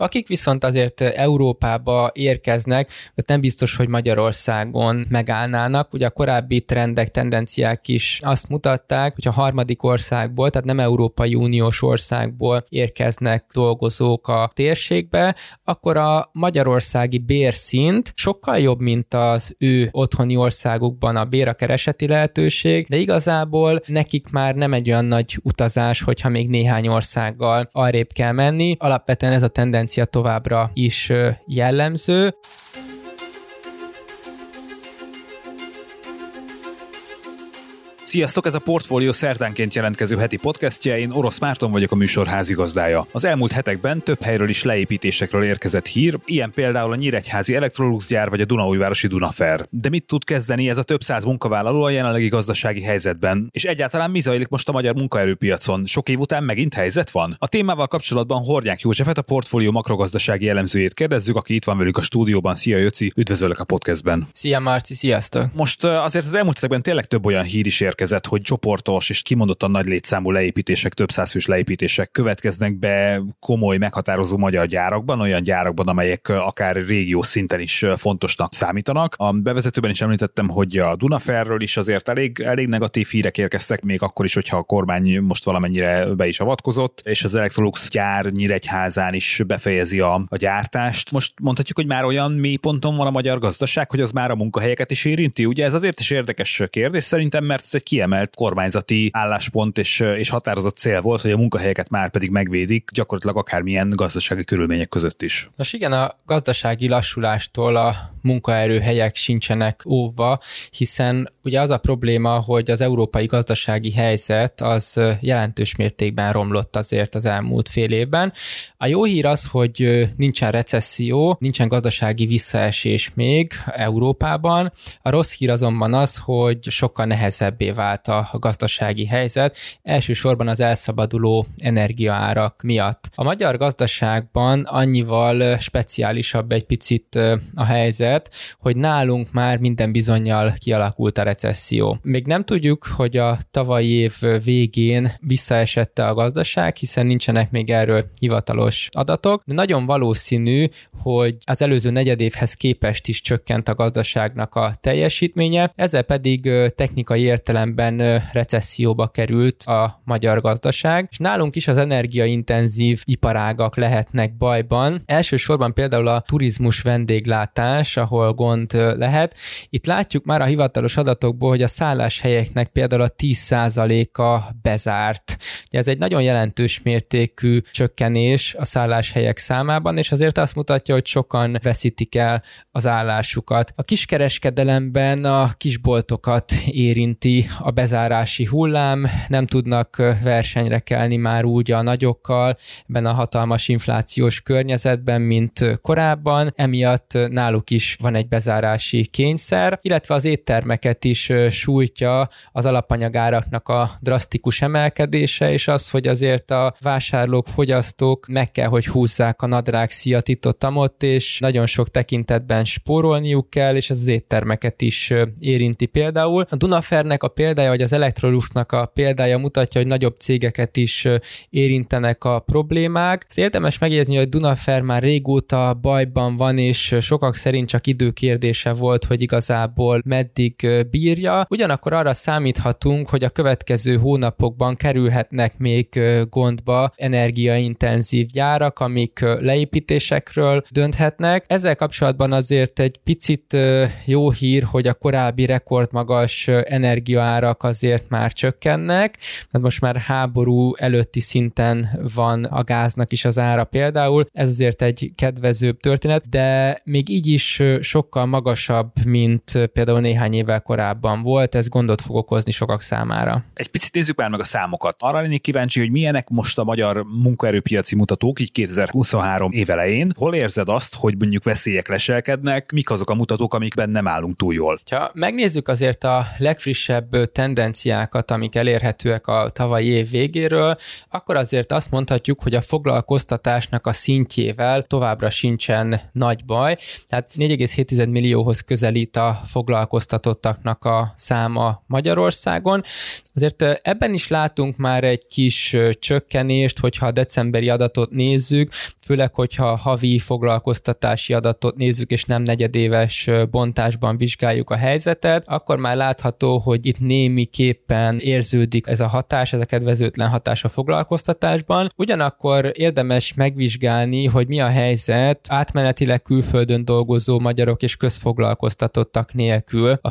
akik viszont azért Európába érkeznek, ott nem biztos, hogy Magyarországon megállnának. Ugye a korábbi trendek, tendenciák is azt mutatták, hogy a harmadik országból, tehát nem Európai Uniós országból érkeznek dolgozók a térségbe, akkor a magyarországi bérszint sokkal jobb, mint az ő otthoni országukban a bérakereseti lehetőség, de igazából nekik már nem egy olyan nagy utazás, hogyha még néhány országgal arrébb kell menni. Alapvetően ez a tendencia tendencia továbbra is jellemző. Sziasztok, ez a Portfólió szerdánként jelentkező heti podcastje, én Orosz Márton vagyok a műsor házigazdája. Az elmúlt hetekben több helyről is leépítésekről érkezett hír, ilyen például a Nyíregyházi Electrolux gyár vagy a Dunaújvárosi Dunafer. De mit tud kezdeni ez a több száz munkavállaló a jelenlegi gazdasági helyzetben? És egyáltalán mi zajlik most a magyar munkaerőpiacon? Sok év után megint helyzet van? A témával kapcsolatban Hornyák Józsefet, a Portfólió makrogazdasági elemzőjét kérdezzük, aki itt van velük a stúdióban. Szia Jöci, üdvözöllek a podcastben. Szia Marci, sziasztok! Most azért az elmúlt hetekben tényleg több olyan hír is érkezett érkezett, hogy csoportos és kimondottan nagy létszámú leépítések, több százfős leépítések következnek be komoly, meghatározó magyar gyárakban, olyan gyárakban, amelyek akár régió szinten is fontosnak számítanak. A bevezetőben is említettem, hogy a Dunaferről is azért elég, elég negatív hírek érkeztek, még akkor is, hogyha a kormány most valamennyire be is avatkozott, és az Electrolux gyár Nyíregyházán is befejezi a, a gyártást. Most mondhatjuk, hogy már olyan mélyponton van a magyar gazdaság, hogy az már a munkahelyeket is érinti. Ugye ez azért is érdekes kérdés szerintem, mert ez egy kiemelt kormányzati álláspont és, és határozott cél volt, hogy a munkahelyeket már pedig megvédik, gyakorlatilag akármilyen gazdasági körülmények között is. Nos igen, a gazdasági lassulástól a munkaerőhelyek sincsenek óvva, hiszen ugye az a probléma, hogy az európai gazdasági helyzet az jelentős mértékben romlott azért az elmúlt fél évben. A jó hír az, hogy nincsen recesszió, nincsen gazdasági visszaesés még Európában. A rossz hír azonban az, hogy sokkal nehezebbé vált a gazdasági helyzet, elsősorban az elszabaduló energiaárak miatt. A magyar gazdaságban annyival speciálisabb egy picit a helyzet, hogy nálunk már minden bizonyal kialakult a recesszió. Még nem tudjuk, hogy a tavalyi év végén visszaesette a gazdaság, hiszen nincsenek még erről hivatalos adatok, de nagyon valószínű, hogy az előző negyedévhez képest is csökkent a gazdaságnak a teljesítménye, ezzel pedig technikai értelemben recesszióba került a magyar gazdaság, és nálunk is az energiaintenzív iparágak lehetnek bajban. Elsősorban például a turizmus vendéglátás, ahol gond lehet. Itt látjuk már a hivatalos adatokból, hogy a szálláshelyeknek például a 10%-a bezárt. Ez egy nagyon jelentős mértékű csökkenés a szálláshelyek számában, és azért azt mutatja, hogy sokan veszítik el az állásukat. A kiskereskedelemben a kisboltokat érinti a bezárási hullám, nem tudnak versenyre kelni már úgy a nagyokkal ebben a hatalmas inflációs környezetben, mint korábban, emiatt náluk is van egy bezárási kényszer, illetve az éttermeket is sújtja az alapanyagáraknak a drasztikus emelkedése, és az, hogy azért a vásárlók, fogyasztók meg kell, hogy húzzák a nadrág szia amott, és nagyon sok tekintetben spórolniuk kell, és ez az éttermeket is érinti például. A Dunafernek a példája, vagy az Electroluxnak a példája mutatja, hogy nagyobb cégeket is érintenek a problémák. Ezt érdemes megjegyezni, hogy Dunafer már régóta bajban van, és sokak szerint csak idő kérdése volt, hogy igazából meddig bírja. Ugyanakkor arra számíthatunk, hogy a következő hónapokban kerülhetnek még gondba energiaintenzív gyárak, amik leépítésekről dönthetnek. Ezzel kapcsolatban azért egy picit jó hír, hogy a korábbi rekordmagas energiaárak azért már csökkennek, mert most már háború előtti szinten van a gáznak is az ára például. Ez azért egy kedvezőbb történet, de még így is sokkal magasabb, mint például néhány évvel korábban volt, ez gondot fog okozni sokak számára. Egy picit nézzük már meg a számokat. Arra lennék kíváncsi, hogy milyenek most a magyar munkaerőpiaci mutatók így 2023 év elején. Hol érzed azt, hogy mondjuk veszélyek leselkednek, mik azok a mutatók, amikben nem állunk túl jól? Ha megnézzük azért a legfrissebb tendenciákat, amik elérhetőek a tavalyi év végéről, akkor azért azt mondhatjuk, hogy a foglalkoztatásnak a szintjével továbbra sincsen nagy baj. Tehát 4,7 millióhoz közelít a foglalkoztatottaknak magyaroknak a száma Magyarországon. Azért ebben is látunk már egy kis csökkenést, hogyha a decemberi adatot nézzük, főleg, hogyha a havi foglalkoztatási adatot nézzük, és nem negyedéves bontásban vizsgáljuk a helyzetet, akkor már látható, hogy itt némiképpen érződik ez a hatás, ez a kedvezőtlen hatás a foglalkoztatásban. Ugyanakkor érdemes megvizsgálni, hogy mi a helyzet átmenetileg külföldön dolgozó magyarok és közfoglalkoztatottak nélkül a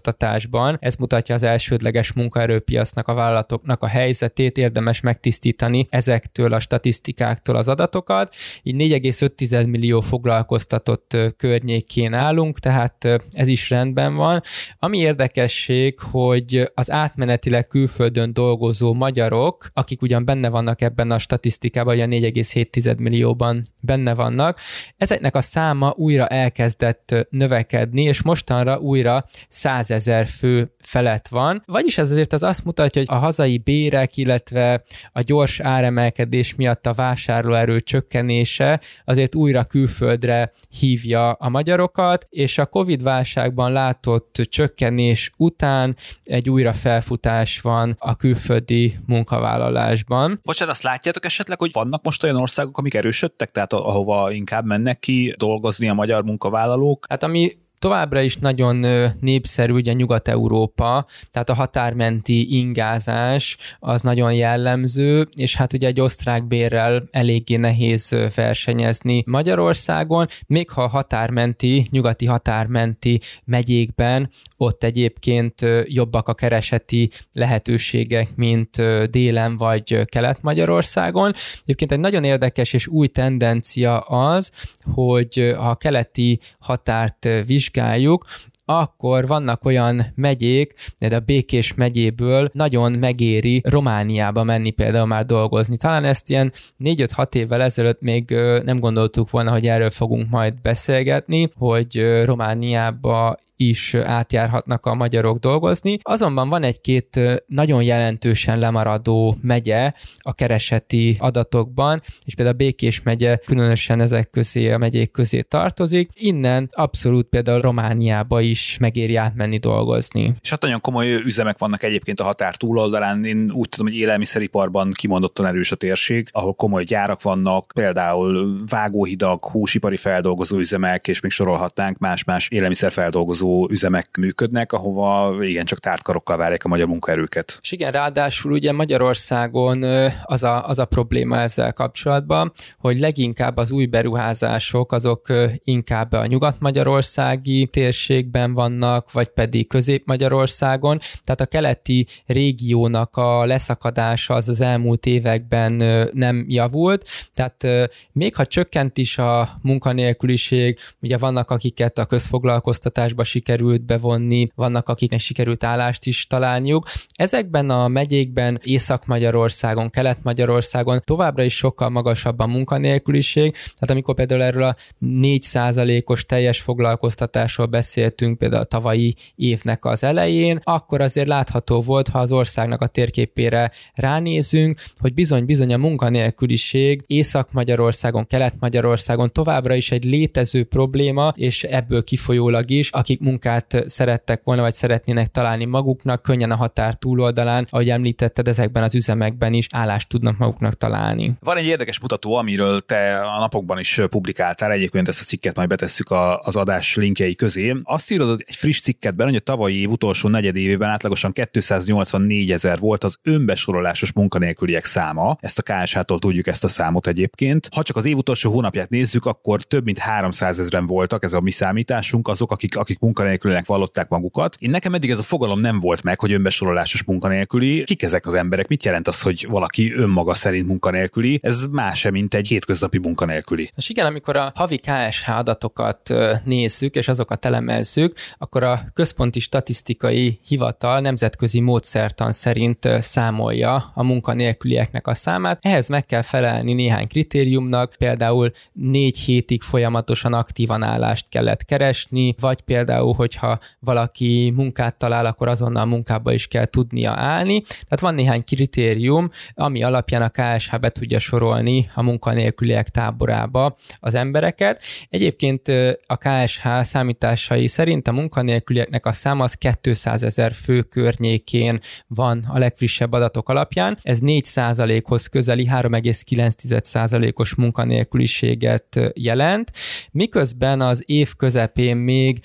foglalkoztatásban. Ez mutatja az elsődleges munkaerőpiacnak, a vállalatoknak a helyzetét, érdemes megtisztítani ezektől a statisztikáktól az adatokat. Így 4,5 millió foglalkoztatott környékén állunk, tehát ez is rendben van. Ami érdekesség, hogy az átmenetileg külföldön dolgozó magyarok, akik ugyan benne vannak ebben a statisztikában, olyan 4,7 millióban benne vannak, ezeknek a száma újra elkezdett növekedni, és mostanra újra 100 ezer fő felett van. Vagyis ez azért az azt mutatja, hogy a hazai bérek, illetve a gyors áremelkedés miatt a vásárlóerő csökkenése azért újra külföldre hívja a magyarokat, és a Covid válságban látott csökkenés után egy újra felfutás van a külföldi munkavállalásban. Bocsánat, azt látjátok esetleg, hogy vannak most olyan országok, amik erősödtek, tehát ahova inkább mennek ki dolgozni a magyar munkavállalók? Hát ami továbbra is nagyon népszerű, ugye Nyugat-Európa, tehát a határmenti ingázás az nagyon jellemző, és hát ugye egy osztrák bérrel eléggé nehéz versenyezni Magyarországon, még ha a határmenti, nyugati határmenti megyékben ott egyébként jobbak a kereseti lehetőségek, mint délen vagy kelet-Magyarországon. Egyébként egy nagyon érdekes és új tendencia az, hogy a keleti határt vizsgáljuk, akkor vannak olyan megyék, de a Békés megyéből nagyon megéri Romániába menni például már dolgozni. Talán ezt ilyen 4-5-6 évvel ezelőtt még nem gondoltuk volna, hogy erről fogunk majd beszélgetni, hogy Romániába is átjárhatnak a magyarok dolgozni. Azonban van egy-két nagyon jelentősen lemaradó megye a kereseti adatokban, és például a Békés megye különösen ezek közé, a megyék közé tartozik. Innen abszolút például Romániába is megéri átmenni dolgozni. És hát nagyon komoly üzemek vannak egyébként a határ túloldalán. Én úgy tudom, hogy élelmiszeriparban kimondottan erős a térség, ahol komoly gyárak vannak, például vágóhidak, húsipari feldolgozó üzemek, és még sorolhatnánk más-más élelmiszerfeldolgozó üzemek működnek, ahova igen, csak tártkarokkal várják a magyar munkaerőket. És igen, ráadásul ugye Magyarországon az a, az a probléma ezzel kapcsolatban, hogy leginkább az új beruházások azok inkább a nyugat-magyarországi térségben vannak, vagy pedig közép-magyarországon, tehát a keleti régiónak a leszakadása az az elmúlt években nem javult, tehát még ha csökkent is a munkanélküliség, ugye vannak akiket a közfoglalkoztatásba sikerült bevonni, vannak akiknek sikerült állást is találniuk. Ezekben a megyékben, Észak-Magyarországon, Kelet-Magyarországon továbbra is sokkal magasabb a munkanélküliség, tehát amikor például erről a 4%-os teljes foglalkoztatásról beszéltünk például a tavalyi évnek az elején, akkor azért látható volt, ha az országnak a térképére ránézünk, hogy bizony-bizony a munkanélküliség Észak-Magyarországon, Kelet-Magyarországon továbbra is egy létező probléma, és ebből kifolyólag is, akik munkát szerettek volna, vagy szeretnének találni maguknak, könnyen a határ túloldalán, ahogy említetted, ezekben az üzemekben is állást tudnak maguknak találni. Van egy érdekes mutató, amiről te a napokban is publikáltál, egyébként ezt a cikket majd betesszük az adás linkjei közé. Azt írod egy friss cikketben, hogy a tavalyi év utolsó negyedévében átlagosan 284 ezer volt az önbesorolásos munkanélküliek száma. Ezt a KSH-tól tudjuk ezt a számot egyébként. Ha csak az év utolsó hónapját nézzük, akkor több mint 300 ezeren voltak, ez a mi számításunk, azok, akik, akik munkanélkülinek vallották magukat. Én nekem eddig ez a fogalom nem volt meg, hogy önbesorolásos munkanélküli. Kik ezek az emberek? Mit jelent az, hogy valaki önmaga szerint munkanélküli? Ez más mint egy hétköznapi munkanélküli. És igen, amikor a havi KSH adatokat nézzük, és azokat elemezzük, akkor a Központi Statisztikai Hivatal nemzetközi módszertan szerint számolja a munkanélkülieknek a számát. Ehhez meg kell felelni néhány kritériumnak, például négy hétig folyamatosan aktívan állást kellett keresni, vagy például például, hogyha valaki munkát talál, akkor azonnal munkába is kell tudnia állni. Tehát van néhány kritérium, ami alapján a KSH be tudja sorolni a munkanélküliek táborába az embereket. Egyébként a KSH számításai szerint a munkanélkülieknek a száma az 200 ezer fő környékén van a legfrissebb adatok alapján. Ez 4% hoz közeli 3,9%-os munkanélküliséget jelent, miközben az év közepén még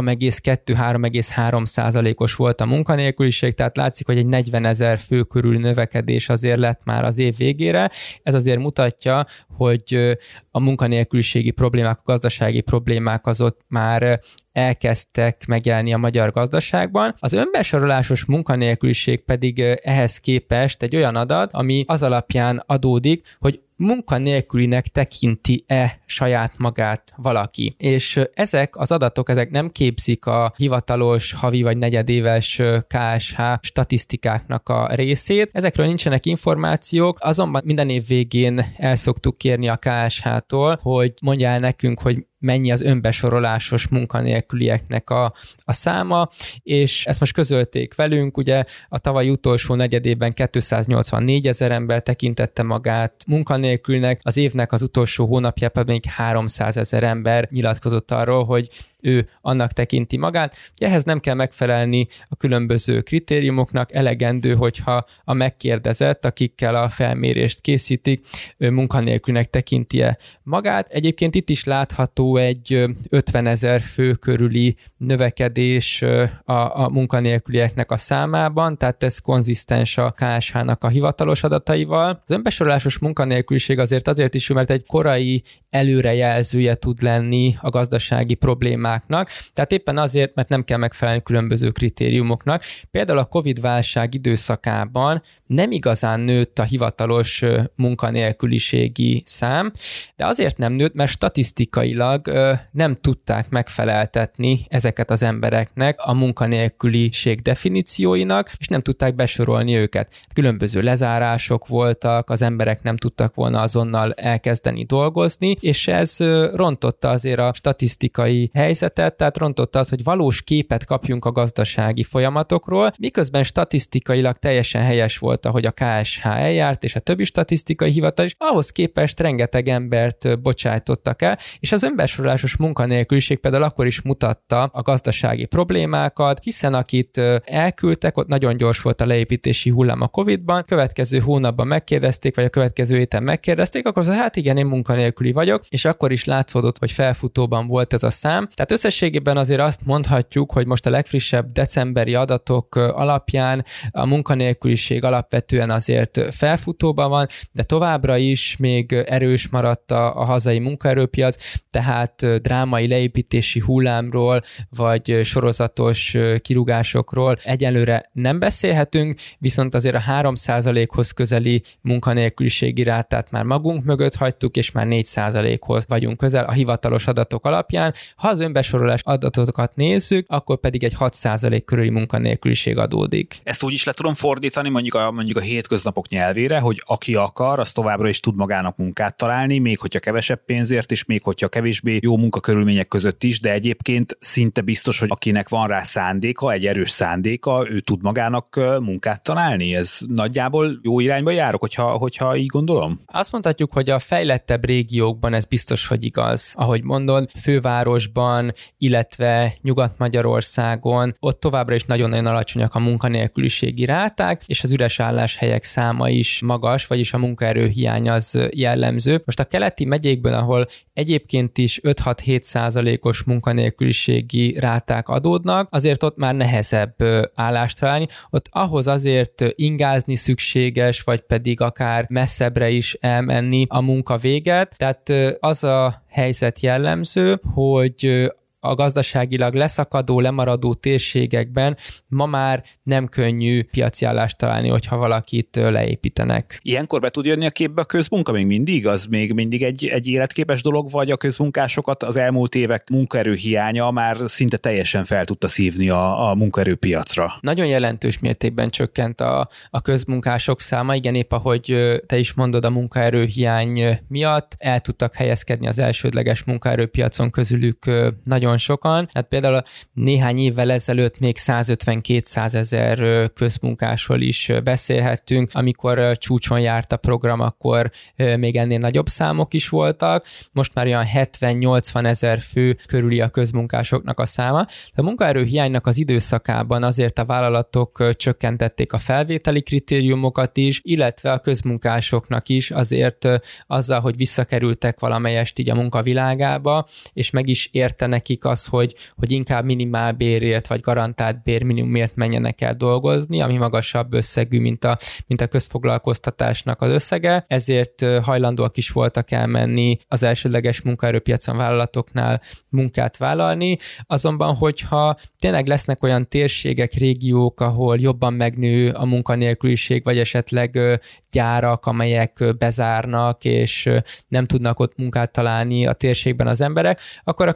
3,2-3,3 százalékos volt a munkanélküliség, tehát látszik, hogy egy 40 ezer fő körül növekedés azért lett már az év végére. Ez azért mutatja, hogy a munkanélküliségi problémák, a gazdasági problémák azok már elkezdtek megjelenni a magyar gazdaságban. Az önbesorolásos munkanélküliség pedig ehhez képest egy olyan adat, ami az alapján adódik, hogy munkanélkülinek tekinti-e saját magát valaki. És ezek az adatok, ezek nem képzik a hivatalos havi vagy negyedéves KSH statisztikáknak a részét. Ezekről nincsenek információk, azonban minden év végén el szoktuk kérni a KSH-tól, hogy mondja el nekünk, hogy mennyi az önbesorolásos munkanélkülieknek a, a száma, és ezt most közölték velünk, ugye a tavaly utolsó negyedében 284 ezer ember tekintette magát munkanélkülnek, az évnek az utolsó hónapjában még 300 ezer ember nyilatkozott arról, hogy ő annak tekinti magát. Ehhez nem kell megfelelni a különböző kritériumoknak, elegendő, hogyha a megkérdezett, akikkel a felmérést készítik, munkanélkülnek tekinti-e magát. Egyébként itt is látható egy 50 ezer fő körüli növekedés a, a munkanélkülieknek a számában, tehát ez konzisztens a KSH-nak a hivatalos adataival. Az önbesorolásos munkanélküliség azért azért is, mert egy korai előrejelzője tud lenni a gazdasági problémáknak, tehát éppen azért, mert nem kell megfelelni különböző kritériumoknak. Például a COVID-válság időszakában nem igazán nőtt a hivatalos munkanélküliségi szám, de azért nem nőtt, mert statisztikailag nem tudták megfeleltetni ezeket az embereknek a munkanélküliség definícióinak, és nem tudták besorolni őket. Különböző lezárások voltak, az emberek nem tudtak volna azonnal elkezdeni dolgozni, és ez rontotta azért a statisztikai helyzetet, tehát rontotta az, hogy valós képet kapjunk a gazdasági folyamatokról, miközben statisztikailag teljesen helyes volt, ahogy a KSH eljárt, és a többi statisztikai hivatal is, ahhoz képest rengeteg embert bocsájtottak el, és az önbesorolásos munkanélküliség például akkor is mutatta a gazdasági problémákat, hiszen akit elküldtek, ott nagyon gyors volt a leépítési hullám a Covid-ban, következő hónapban megkérdezték, vagy a következő héten megkérdezték, akkor az, hát igen, én munkanélküli vagyok, és akkor is látszódott, hogy felfutóban volt ez a szám. Tehát összességében azért azt mondhatjuk, hogy most a legfrissebb decemberi adatok alapján a munkanélküliség alapvetően azért felfutóban van, de továbbra is még erős maradt a, a hazai munkaerőpiac, tehát drámai leépítési hullámról, vagy sorozatos kirúgásokról egyelőre nem beszélhetünk, viszont azért a 3%-hoz közeli munkanélküliségi rátát már magunk mögött hagytuk, és már 4%-hoz vagyunk közel a hivatalos adatok alapján. Ha az önbesorolás adatokat nézzük, akkor pedig egy 6% körüli munkanélküliség adódik. Ezt úgy is le tudom fordítani mondjuk a, mondjuk a hétköznapok nyelvére, hogy aki akar, az továbbra is tud magának munkát találni, még hogyha kevesebb pénzért is, még hogyha kevésbé jó munkakörülmények között is, de egyébként szinte biztos, hogy akinek van rá szándéka, egy erős szándéka, ő tud magának munkát találni. Ez nagyjából jó irányba járok, hogyha, hogyha így gondolom? Azt mondhatjuk, hogy a fejlettebb régiókban ez biztos, hogy igaz. Ahogy mondod, fővárosban, illetve Nyugat-Magyarországon, ott továbbra is nagyon-nagyon alacsonyak a munkanélküliségi ráták, és az üres álláshelyek száma is magas, vagyis a munkaerő hiány az jellemző. Most a keleti megyékben, ahol egyébként is 5-6-7 százalékos munkanélküliségi ráták adódnak, azért ott már nehezebb állást találni. Ott ahhoz azért ingázni szükséges, vagy pedig akár messzebbre is elmenni a munka véget. Tehát az a helyzet jellemző, hogy a gazdaságilag leszakadó, lemaradó térségekben ma már nem könnyű piaci állást találni, hogyha valakit leépítenek. Ilyenkor be tud jönni a képbe a közmunka még mindig? Az még mindig egy, egy életképes dolog, vagy a közmunkásokat az elmúlt évek munkaerő hiánya már szinte teljesen fel tudta szívni a, a munkaerőpiacra? Nagyon jelentős mértékben csökkent a, a közmunkások száma, igen, épp ahogy te is mondod, a munkaerő hiány miatt el tudtak helyezkedni az elsődleges munkaerőpiacon közülük nagyon nagyon sokan. Hát például néhány évvel ezelőtt még 150-200 ezer közmunkásról is beszélhettünk. Amikor csúcson járt a program, akkor még ennél nagyobb számok is voltak. Most már olyan 70-80 ezer fő körüli a közmunkásoknak a száma. A munkaerő hiánynak az időszakában azért a vállalatok csökkentették a felvételi kritériumokat is, illetve a közmunkásoknak is azért azzal, hogy visszakerültek valamelyest így a munkavilágába, és meg is érte nekik az, hogy, hogy inkább minimálbérért vagy garantált bérminimumért menjenek el dolgozni, ami magasabb összegű, mint a, mint a közfoglalkoztatásnak az összege, ezért hajlandóak is voltak elmenni az elsődleges munkaerőpiacon vállalatoknál munkát vállalni, azonban, hogyha tényleg lesznek olyan térségek, régiók, ahol jobban megnő a munkanélküliség, vagy esetleg gyárak, amelyek bezárnak, és nem tudnak ott munkát találni a térségben az emberek, akkor a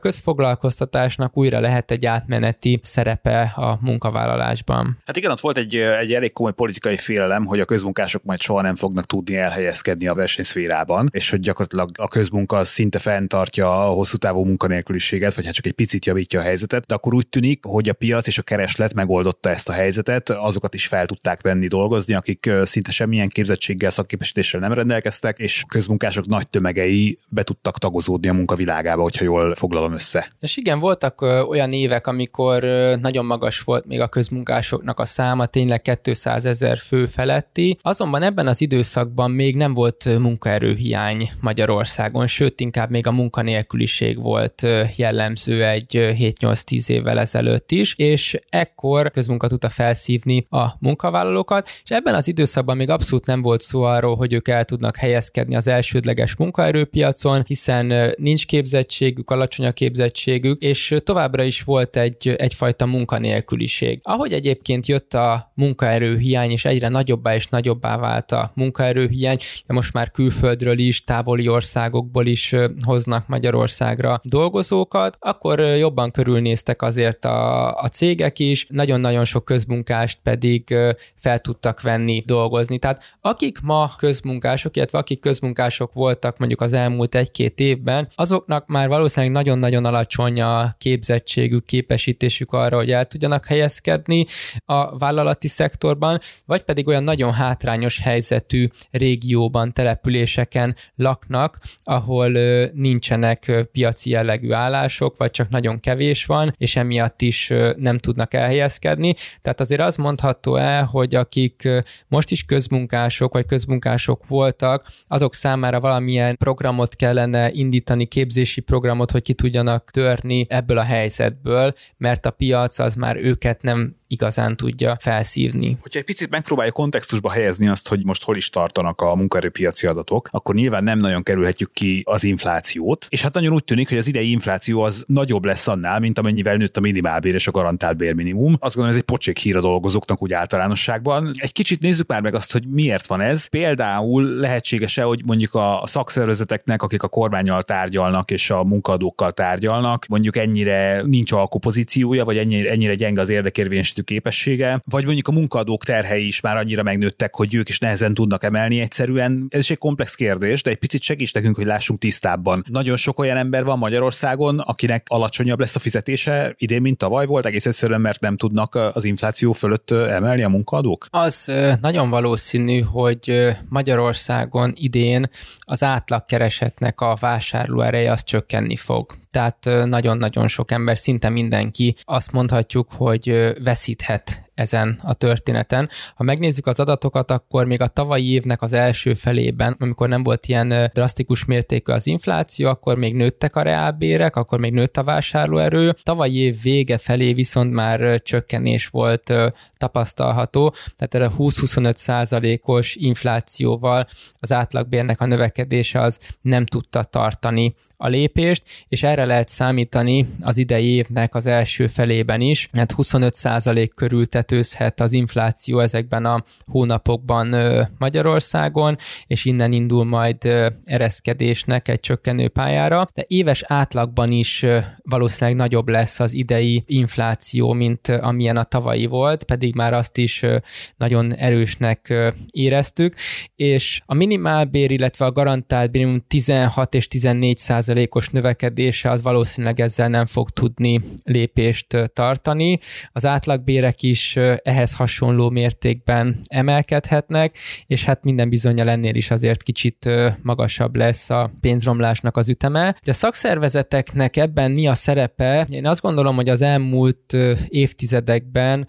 közfoglalkoztatásnak újra lehet egy átmeneti szerepe a munkavállalásban. Hát igen, ott volt egy, egy elég komoly politikai félelem, hogy a közmunkások majd soha nem fognak tudni elhelyezkedni a versenyszférában, és hogy gyakorlatilag a közmunka szinte fenntartja a hosszú távú munkanélküliséget, vagy hát csak egy picit javítja a helyzetet, de akkor úgy tűnik, hogy a piac és a kereslet megoldotta ezt a helyzetet, azokat is fel tudták venni dolgozni, akik szinte semmilyen képzettséggel, szakképesítéssel nem rendelkeztek, és közmunkások nagy tömegei be tudtak tagozódni a munkavilágába, hogyha jól foglalom össze. És igen, voltak olyan évek, amikor nagyon magas volt még a közmunkásoknak a száma, tényleg 200 ezer fő feletti, azonban ebben az időszakban még nem volt munkaerőhiány Magyarországon, sőt inkább még a munkanélküliség volt jellemző egy 7-8-10 évvel ezelőtt is, és ekkor közmunka tudta felszívni a munkavállalókat, és ebben az időszakban még abszolút nem volt szó arról, hogy ők el tudnak helyezkedni az elsődleges munkaerőpiacon, hiszen nincs képzettségük, alacsony a képzettségük, és továbbra is volt egy, egyfajta munkanélküliség. Ahogy egyébként jött a munkaerőhiány, és egyre nagyobbá és nagyobbá vált a munkaerőhiány, most már külföldről is, távoli országokból is hoznak Magyarországra dolgozókat, akkor jobban körülnéztek azért a, a cégek is, nagyon-nagyon sok közmunkást pedig fel tudtak venni dolgozni. Tehát akik ma közmunkások, illetve akik közmunkások voltak mondjuk az elmúlt egy-két évben, azoknak már valószínűleg nagyon-nagyon alacsony a képzettségük, képesítésük arra, hogy el tudjanak helyezkedni a vállalati szektorban, vagy pedig olyan nagyon hátrányos helyzetű régióban, településeken laknak, ahol nincsenek piaci jellegű állások, vagy csak nagyon kevés van, és emiatt is nem tudnak elhelyezkedni. Tehát azért az mondható el, hogy akik most is közmunkások, vagy közmunkások voltak, azok számára valamilyen programot kellene indítani, képzési programot, hogy ki tudjanak törni ebből a helyzetből, mert a piac az már őket nem igazán tudja felszívni. Hogyha egy picit megpróbálja kontextusba helyezni azt, hogy most hol is tartanak a munkaerőpiaci adatok, akkor nyilván nem nagyon kerülhetjük ki az inflációt, és hát nagyon úgy tűnik, hogy az idei infláció az nagyobb lesz annál, mint amennyivel nőtt a minimálbér és a garantált bérminimum. Azt gondolom, ez egy pocsék hír a dolgozóknak úgy általánosságban. Egy kicsit nézzük már meg azt, hogy miért van ez. Például lehetséges-e, hogy mondjuk a szakszervezeteknek, akik a kormányjal tárgyalnak és a munkadókkal tárgyalnak, mondjuk ennyire nincs alkupozíciója, vagy ennyire, ennyire gyenge az érdekérvényesítő vezető képessége, vagy mondjuk a munkadók terhei is már annyira megnőttek, hogy ők is nehezen tudnak emelni egyszerűen. Ez is egy komplex kérdés, de egy picit segíts nekünk, hogy lássunk tisztábban. Nagyon sok olyan ember van Magyarországon, akinek alacsonyabb lesz a fizetése idén, mint tavaly volt, egész egyszerűen, mert nem tudnak az infláció fölött emelni a munkadók? Az nagyon valószínű, hogy Magyarországon idén az átlagkeresetnek a vásárlóereje az csökkenni fog. Tehát nagyon-nagyon sok ember, szinte mindenki azt mondhatjuk, hogy veszi veszíthet ezen a történeten. Ha megnézzük az adatokat, akkor még a tavalyi évnek az első felében, amikor nem volt ilyen drasztikus mértékű az infláció, akkor még nőttek a reálbérek, akkor még nőtt a vásárlóerő. Tavalyi év vége felé viszont már csökkenés volt tapasztalható, tehát erre 20-25 százalékos inflációval az átlagbérnek a növekedése az nem tudta tartani a lépést, és erre lehet számítani az idei évnek az első felében is, hát 25% körül tetőzhet az infláció ezekben a hónapokban Magyarországon, és innen indul majd ereszkedésnek egy csökkenő pályára, de éves átlagban is valószínűleg nagyobb lesz az idei infláció, mint amilyen a tavalyi volt, pedig már azt is nagyon erősnek éreztük, és a minimálbér, illetve a garantált minimum 16 és 14 százalékos növekedése az valószínűleg ezzel nem fog tudni lépést tartani. Az átlagbérek is ehhez hasonló mértékben emelkedhetnek, és hát minden bizonyal ennél is azért kicsit magasabb lesz a pénzromlásnak az üteme. De a szakszervezeteknek ebben mi a szerepe? Én azt gondolom, hogy az elmúlt évtizedekben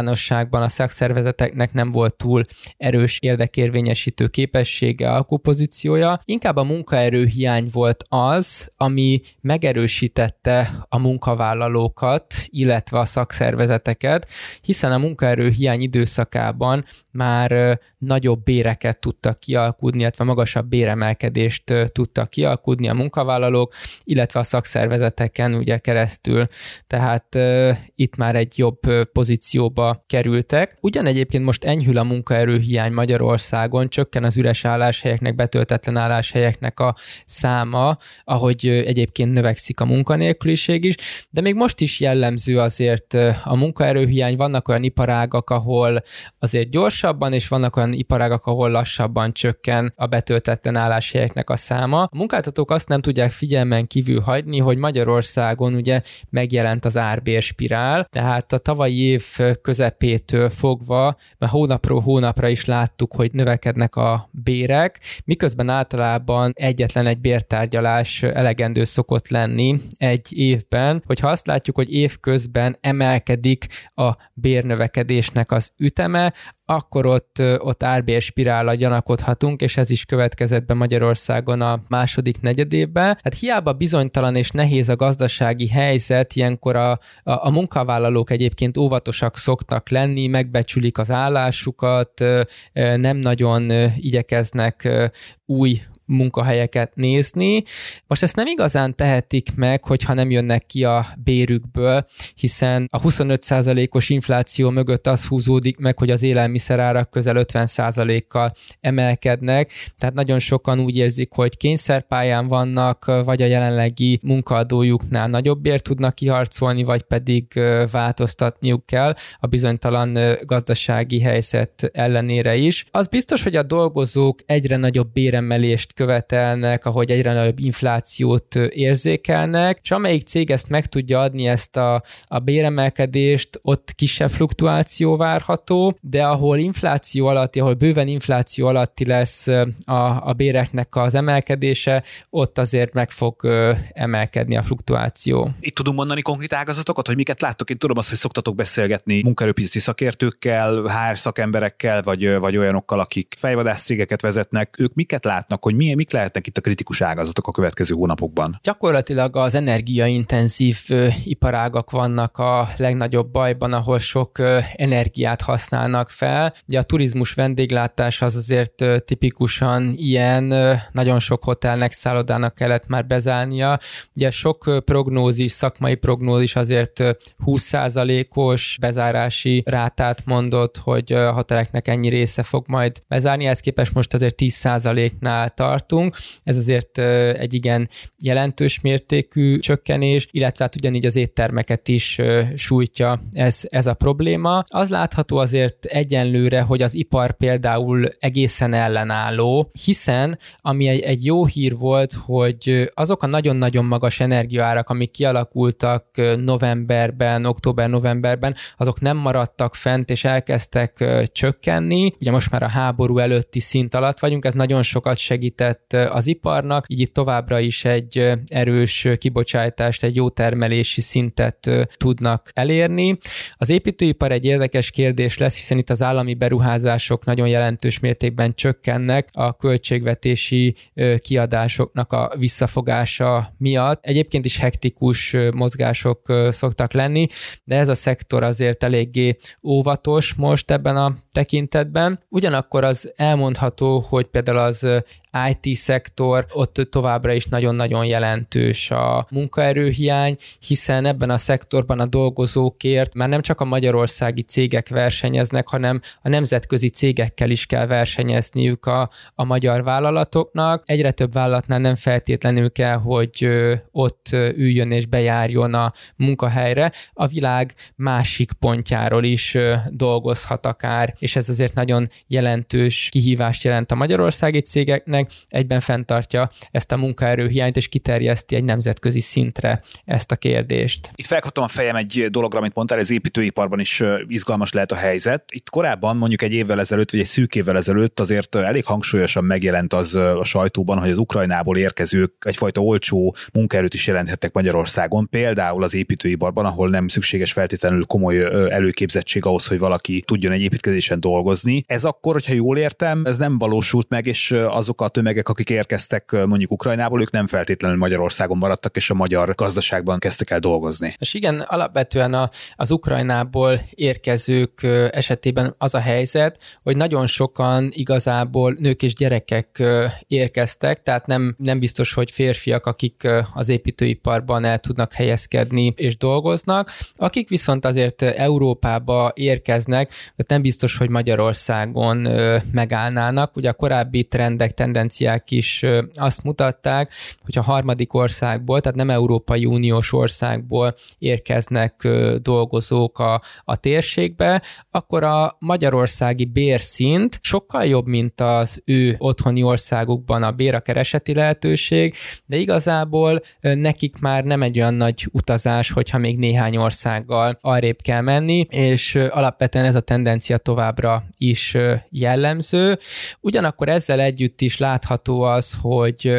általánosságban a szakszervezeteknek nem volt túl erős érdekérvényesítő képessége, alkupozíciója. Inkább a munkaerőhiány volt az, ami megerősítette a munkavállalókat, illetve a szakszervezeteket, hiszen a munkaerőhiány időszakában már nagyobb béreket tudtak kialkudni, illetve magasabb béremelkedést tudtak kialkudni a munkavállalók, illetve a szakszervezeteken ugye keresztül, tehát itt már egy jobb pozícióba kerültek. Ugyan egyébként most enyhül a munkaerőhiány Magyarországon, csökken az üres álláshelyeknek, betöltetlen álláshelyeknek a száma, ahogy egyébként növekszik a munkanélküliség is, de még most is jellemző azért a munkaerőhiány, vannak olyan iparágak, ahol azért gyorsabban, és vannak olyan iparágak, ahol lassabban csökken a betöltetlen álláshelyeknek a száma. A munkáltatók azt nem tudják figyelmen kívül hagyni, hogy Magyarországon ugye megjelent az árbérspirál, tehát a tavalyi év közepétől fogva, mert hónapról hónapra is láttuk, hogy növekednek a bérek, miközben általában egyetlen egy bértárgyalás elegendő szokott lenni egy évben, hogyha azt látjuk, hogy évközben emelkedik a bérnövekedésnek az üteme, akkor ott, ott árbér spirála gyanakodhatunk, és ez is következett be Magyarországon a második negyedévben. Hát hiába bizonytalan és nehéz a gazdasági helyzet, ilyenkor a, a, a munkavállalók egyébként óvatosak szoktak lenni, megbecsülik az állásukat, nem nagyon igyekeznek új munkahelyeket nézni. Most ezt nem igazán tehetik meg, hogyha nem jönnek ki a bérükből, hiszen a 25%-os infláció mögött az húzódik meg, hogy az élelmiszerárak közel 50%-kal emelkednek, tehát nagyon sokan úgy érzik, hogy kényszerpályán vannak, vagy a jelenlegi munkaadójuknál nagyobb bért tudnak kiharcolni, vagy pedig változtatniuk kell a bizonytalan gazdasági helyzet ellenére is. Az biztos, hogy a dolgozók egyre nagyobb béremelést követelnek, ahogy egyre nagyobb inflációt érzékelnek, és amelyik cég ezt meg tudja adni, ezt a, a béremelkedést, ott kisebb fluktuáció várható, de ahol infláció alatti, ahol bőven infláció alatti lesz a, a béreknek az emelkedése, ott azért meg fog emelkedni a fluktuáció. Itt tudunk mondani konkrét ágazatokat, hogy miket láttok? Én tudom azt, hogy szoktatok beszélgetni munkaerőpiaci szakértőkkel, HR szakemberekkel, vagy, vagy olyanokkal, akik fejvadász cégeket vezetnek. Ők miket látnak, hogy mi mi, mik lehetnek itt a kritikus ágazatok a következő hónapokban? Gyakorlatilag az energiaintenzív iparágak vannak a legnagyobb bajban, ahol sok energiát használnak fel. Ugye a turizmus vendéglátás az azért tipikusan ilyen, nagyon sok hotelnek, szállodának kellett már bezárnia. Ugye sok prognózis, szakmai prognózis azért 20%-os bezárási rátát mondott, hogy a hoteleknek ennyi része fog majd bezárni, ez képest most azért 10%-nál tart, tartunk. Ez azért egy igen jelentős mértékű csökkenés, illetve hát ugyanígy az éttermeket is sújtja ez, ez a probléma. Az látható azért egyenlőre, hogy az ipar például egészen ellenálló, hiszen ami egy, egy jó hír volt, hogy azok a nagyon-nagyon magas energiaárak, amik kialakultak novemberben, október-novemberben, azok nem maradtak fent, és elkezdtek csökkenni. Ugye most már a háború előtti szint alatt vagyunk, ez nagyon sokat segített segített az iparnak, így itt továbbra is egy erős kibocsátást, egy jó termelési szintet tudnak elérni. Az építőipar egy érdekes kérdés lesz, hiszen itt az állami beruházások nagyon jelentős mértékben csökkennek a költségvetési kiadásoknak a visszafogása miatt. Egyébként is hektikus mozgások szoktak lenni, de ez a szektor azért eléggé óvatos most ebben a tekintetben. Ugyanakkor az elmondható, hogy például az IT-szektor, ott továbbra is nagyon-nagyon jelentős a munkaerőhiány, hiszen ebben a szektorban a dolgozókért már nem csak a magyarországi cégek versenyeznek, hanem a nemzetközi cégekkel is kell versenyezniük a, a magyar vállalatoknak. Egyre több vállalatnál nem feltétlenül kell, hogy ott üljön és bejárjon a munkahelyre, a világ másik pontjáról is dolgozhat akár, és ez azért nagyon jelentős kihívást jelent a magyarországi cégeknek, meg, egyben fenntartja ezt a munkaerőhiányt, és kiterjeszti egy nemzetközi szintre ezt a kérdést. Itt felkaptam a fejem egy dologra, amit mondtál, az építőiparban is izgalmas lehet a helyzet. Itt korábban, mondjuk egy évvel ezelőtt, vagy egy szűk évvel ezelőtt azért elég hangsúlyosan megjelent az a sajtóban, hogy az Ukrajnából érkezők egyfajta olcsó munkaerőt is jelenthettek Magyarországon, például az építőiparban, ahol nem szükséges feltétlenül komoly előképzettség ahhoz, hogy valaki tudjon egy építkezésen dolgozni. Ez akkor, hogyha jól értem, ez nem valósult meg, és azok a tömegek, akik érkeztek mondjuk Ukrajnából, ők nem feltétlenül Magyarországon maradtak, és a magyar gazdaságban kezdtek el dolgozni. És igen, alapvetően a, az Ukrajnából érkezők esetében az a helyzet, hogy nagyon sokan igazából nők és gyerekek érkeztek, tehát nem, nem biztos, hogy férfiak, akik az építőiparban el tudnak helyezkedni és dolgoznak, akik viszont azért Európába érkeznek, nem biztos, hogy Magyarországon megállnának. Ugye a korábbi trendek, tendenciák is azt mutatták, hogy a harmadik országból, tehát nem Európai Uniós országból érkeznek dolgozók a, a térségbe, akkor a magyarországi bérszint sokkal jobb, mint az ő otthoni országukban a bérakereseti lehetőség, de igazából nekik már nem egy olyan nagy utazás, hogyha még néhány országgal arrébb kell menni, és alapvetően ez a tendencia továbbra is jellemző. Ugyanakkor ezzel együtt is látható az, hogy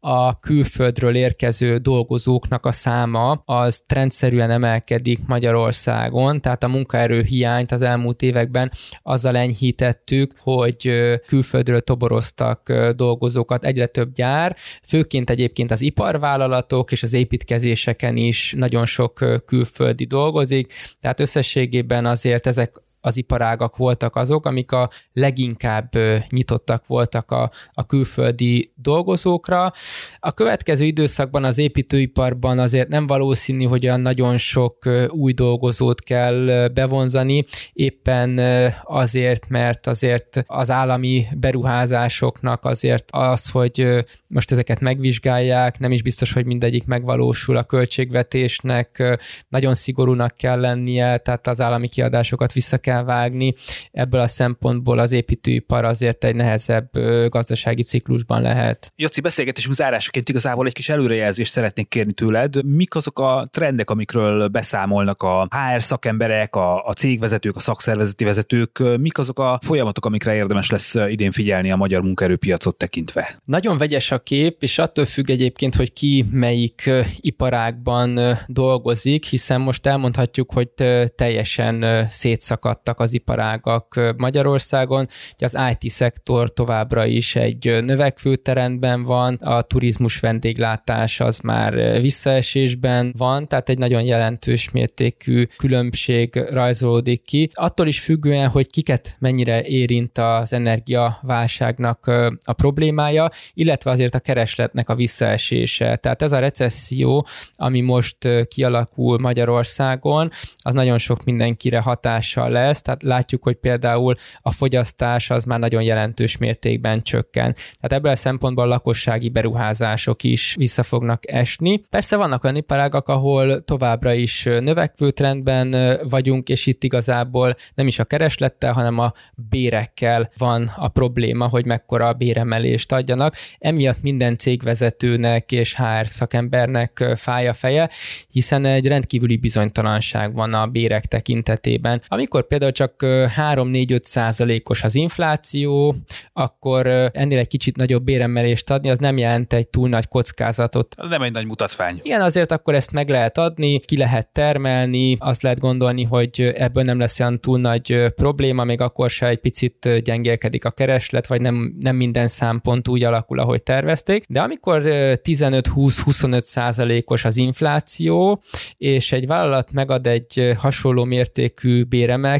a külföldről érkező dolgozóknak a száma az trendszerűen emelkedik Magyarországon, tehát a munkaerő hiányt az elmúlt években azzal enyhítettük, hogy külföldről toboroztak dolgozókat egyre több gyár, főként egyébként az iparvállalatok és az építkezéseken is nagyon sok külföldi dolgozik, tehát összességében azért ezek az iparágak voltak azok, amik a leginkább nyitottak voltak a, a külföldi dolgozókra. A következő időszakban az építőiparban azért nem valószínű, hogy olyan nagyon sok új dolgozót kell bevonzani, éppen azért, mert azért az állami beruházásoknak azért az, hogy most ezeket megvizsgálják, nem is biztos, hogy mindegyik megvalósul a költségvetésnek, nagyon szigorúnak kell lennie, tehát az állami kiadásokat vissza kell vágni. Ebből a szempontból az építőipar azért egy nehezebb gazdasági ciklusban lehet. Joci, beszélgetésünk zárásaként igazából egy kis előrejelzést szeretnék kérni tőled. Mik azok a trendek, amikről beszámolnak a HR szakemberek, a, a cégvezetők, a szakszervezeti vezetők, mik azok a folyamatok, amikre érdemes lesz idén figyelni a magyar munkaerőpiacot tekintve? Nagyon vegyes a kép, és attól függ egyébként, hogy ki melyik iparágban dolgozik, hiszen most elmondhatjuk, hogy teljesen szétszakadtak az iparágak Magyarországon. Az IT-szektor továbbra is egy növekvő trendben van, a turizmus vendéglátás az már visszaesésben van, tehát egy nagyon jelentős mértékű különbség rajzolódik ki. Attól is függően, hogy kiket mennyire érint az energiaválságnak a problémája, illetve azért a keresletnek a visszaesése. Tehát ez a recesszió, ami most kialakul Magyarországon, az nagyon sok mindenkire hatással lesz, tehát látjuk, hogy például a fogyasztás az már nagyon jelentős mértékben csökken. Tehát ebből a szempontból a lakossági beruházások is vissza fognak esni. Persze vannak olyan iparágak, ahol továbbra is növekvő trendben vagyunk, és itt igazából nem is a kereslettel, hanem a bérekkel van a probléma, hogy mekkora a béremelést adjanak. Emiatt minden cégvezetőnek és HR szakembernek fáj a feje, hiszen egy rendkívüli bizonytalanság van a bérek tekintetében. Amikor például csak 3-4-5 százalékos az infláció, akkor ennél egy kicsit nagyobb béremelést adni, az nem jelent egy túl nagy kockázatot. Nem egy nagy mutatvány. Igen, azért akkor ezt meg lehet adni, ki lehet termelni, azt lehet gondolni, hogy ebből nem lesz olyan túl nagy probléma, még akkor se egy picit gyengélkedik a kereslet, vagy nem, nem minden számpont úgy alakul, ahogy tervezték. De amikor 15-20-25 százalékos az infláció, és egy vállalat megad egy hasonló mértékű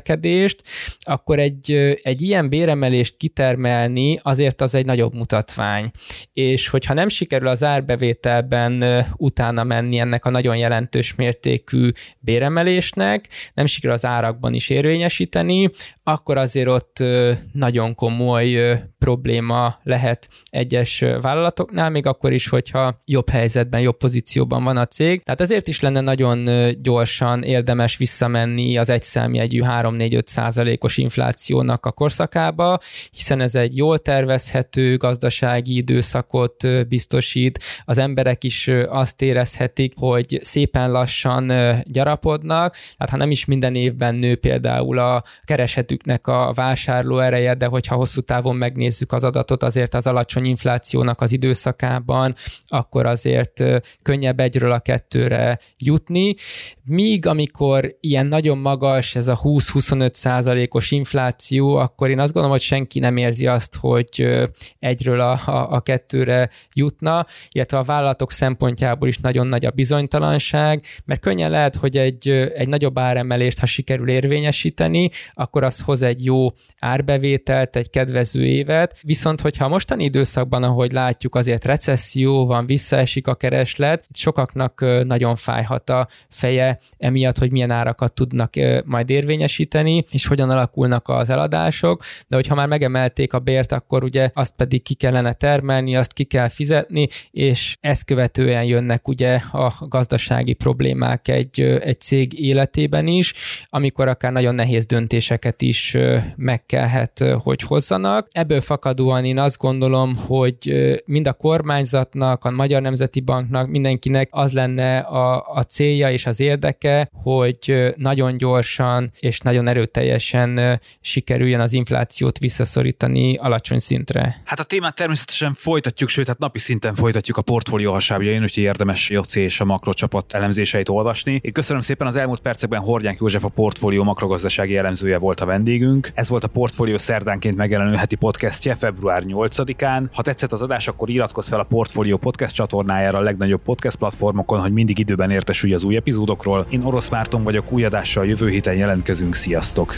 béremelkedést, akkor egy, egy ilyen béremelést kitermelni azért az egy nagyobb mutatvány. És hogyha nem sikerül az árbevételben utána menni ennek a nagyon jelentős mértékű béremelésnek, nem sikerül az árakban is érvényesíteni, akkor azért ott nagyon komoly probléma lehet egyes vállalatoknál, még akkor is, hogyha jobb helyzetben, jobb pozícióban van a cég. Tehát ezért is lenne nagyon gyorsan érdemes visszamenni az egyszámjegyű 3-4-5 százalékos inflációnak a korszakába, hiszen ez egy jól tervezhető gazdasági időszakot biztosít, az emberek is azt érezhetik, hogy szépen lassan gyarapodnak, tehát ha nem is minden évben nő például a keresetüknek a vásárló ereje, de hogyha hosszú távon megnézzük az adatot, azért az alacsony inflációnak az időszakában, akkor azért könnyebb egyről a kettőre jutni, míg amikor ilyen nagyon magas ez a 20-25 százalékos infláció, akkor én azt gondolom, hogy senki nem érzi azt, hogy egyről a, a, a kettőre jutna, illetve a vállalatok szempontjából is nagyon nagy a bizonytalanság, mert könnyen lehet, hogy egy, egy nagyobb áremelést, ha sikerül érvényesíteni, akkor az hoz egy jó árbevételt, egy kedvező évet, viszont hogyha a mostani időszakban, ahogy látjuk, azért recesszió van, visszaesik a kereslet, sokaknak nagyon fájhat a feje emiatt, hogy milyen árakat tudnak majd érvényesíteni, és hogyan alakulnak az eladások, de hogyha már megemelték a bért, akkor ugye azt pedig ki kellene termelni, azt ki kell fizetni, és ezt követően jönnek ugye a gazdasági problémák egy, egy cég életében is, amikor akár nagyon nehéz döntéseket is meg kellhet, hogy hozzanak. Ebből fakadóan én azt gondolom, hogy mind a kormányzatnak, a Magyar Nemzeti Banknak, mindenkinek az lenne a, a célja és az érdeke, hogy nagyon gyorsan és nagyon erőteljesen sikerüljön az inflációt visszaszorítani alacsony szintre. Hát a témát természetesen folytatjuk, sőt, hát napi szinten folytatjuk a portfólió hasábjain, úgyhogy érdemes JC és a makrocsapat elemzéseit olvasni. Én köszönöm szépen az elmúlt percekben Horgyánk József a portfólió makrogazdasági elemzője volt a vendégünk. Ez volt a portfólió szerdánként megjelenő heti podcastje február 8-án. Ha tetszett az adás, akkor iratkozz fel a Portfólió podcast csatornájára a legnagyobb podcast platformokon, hogy mindig időben értesülj az új epizódokról. Én Orosz Márton vagyok, új adással jövő héten jelentkezünk, sziasztok!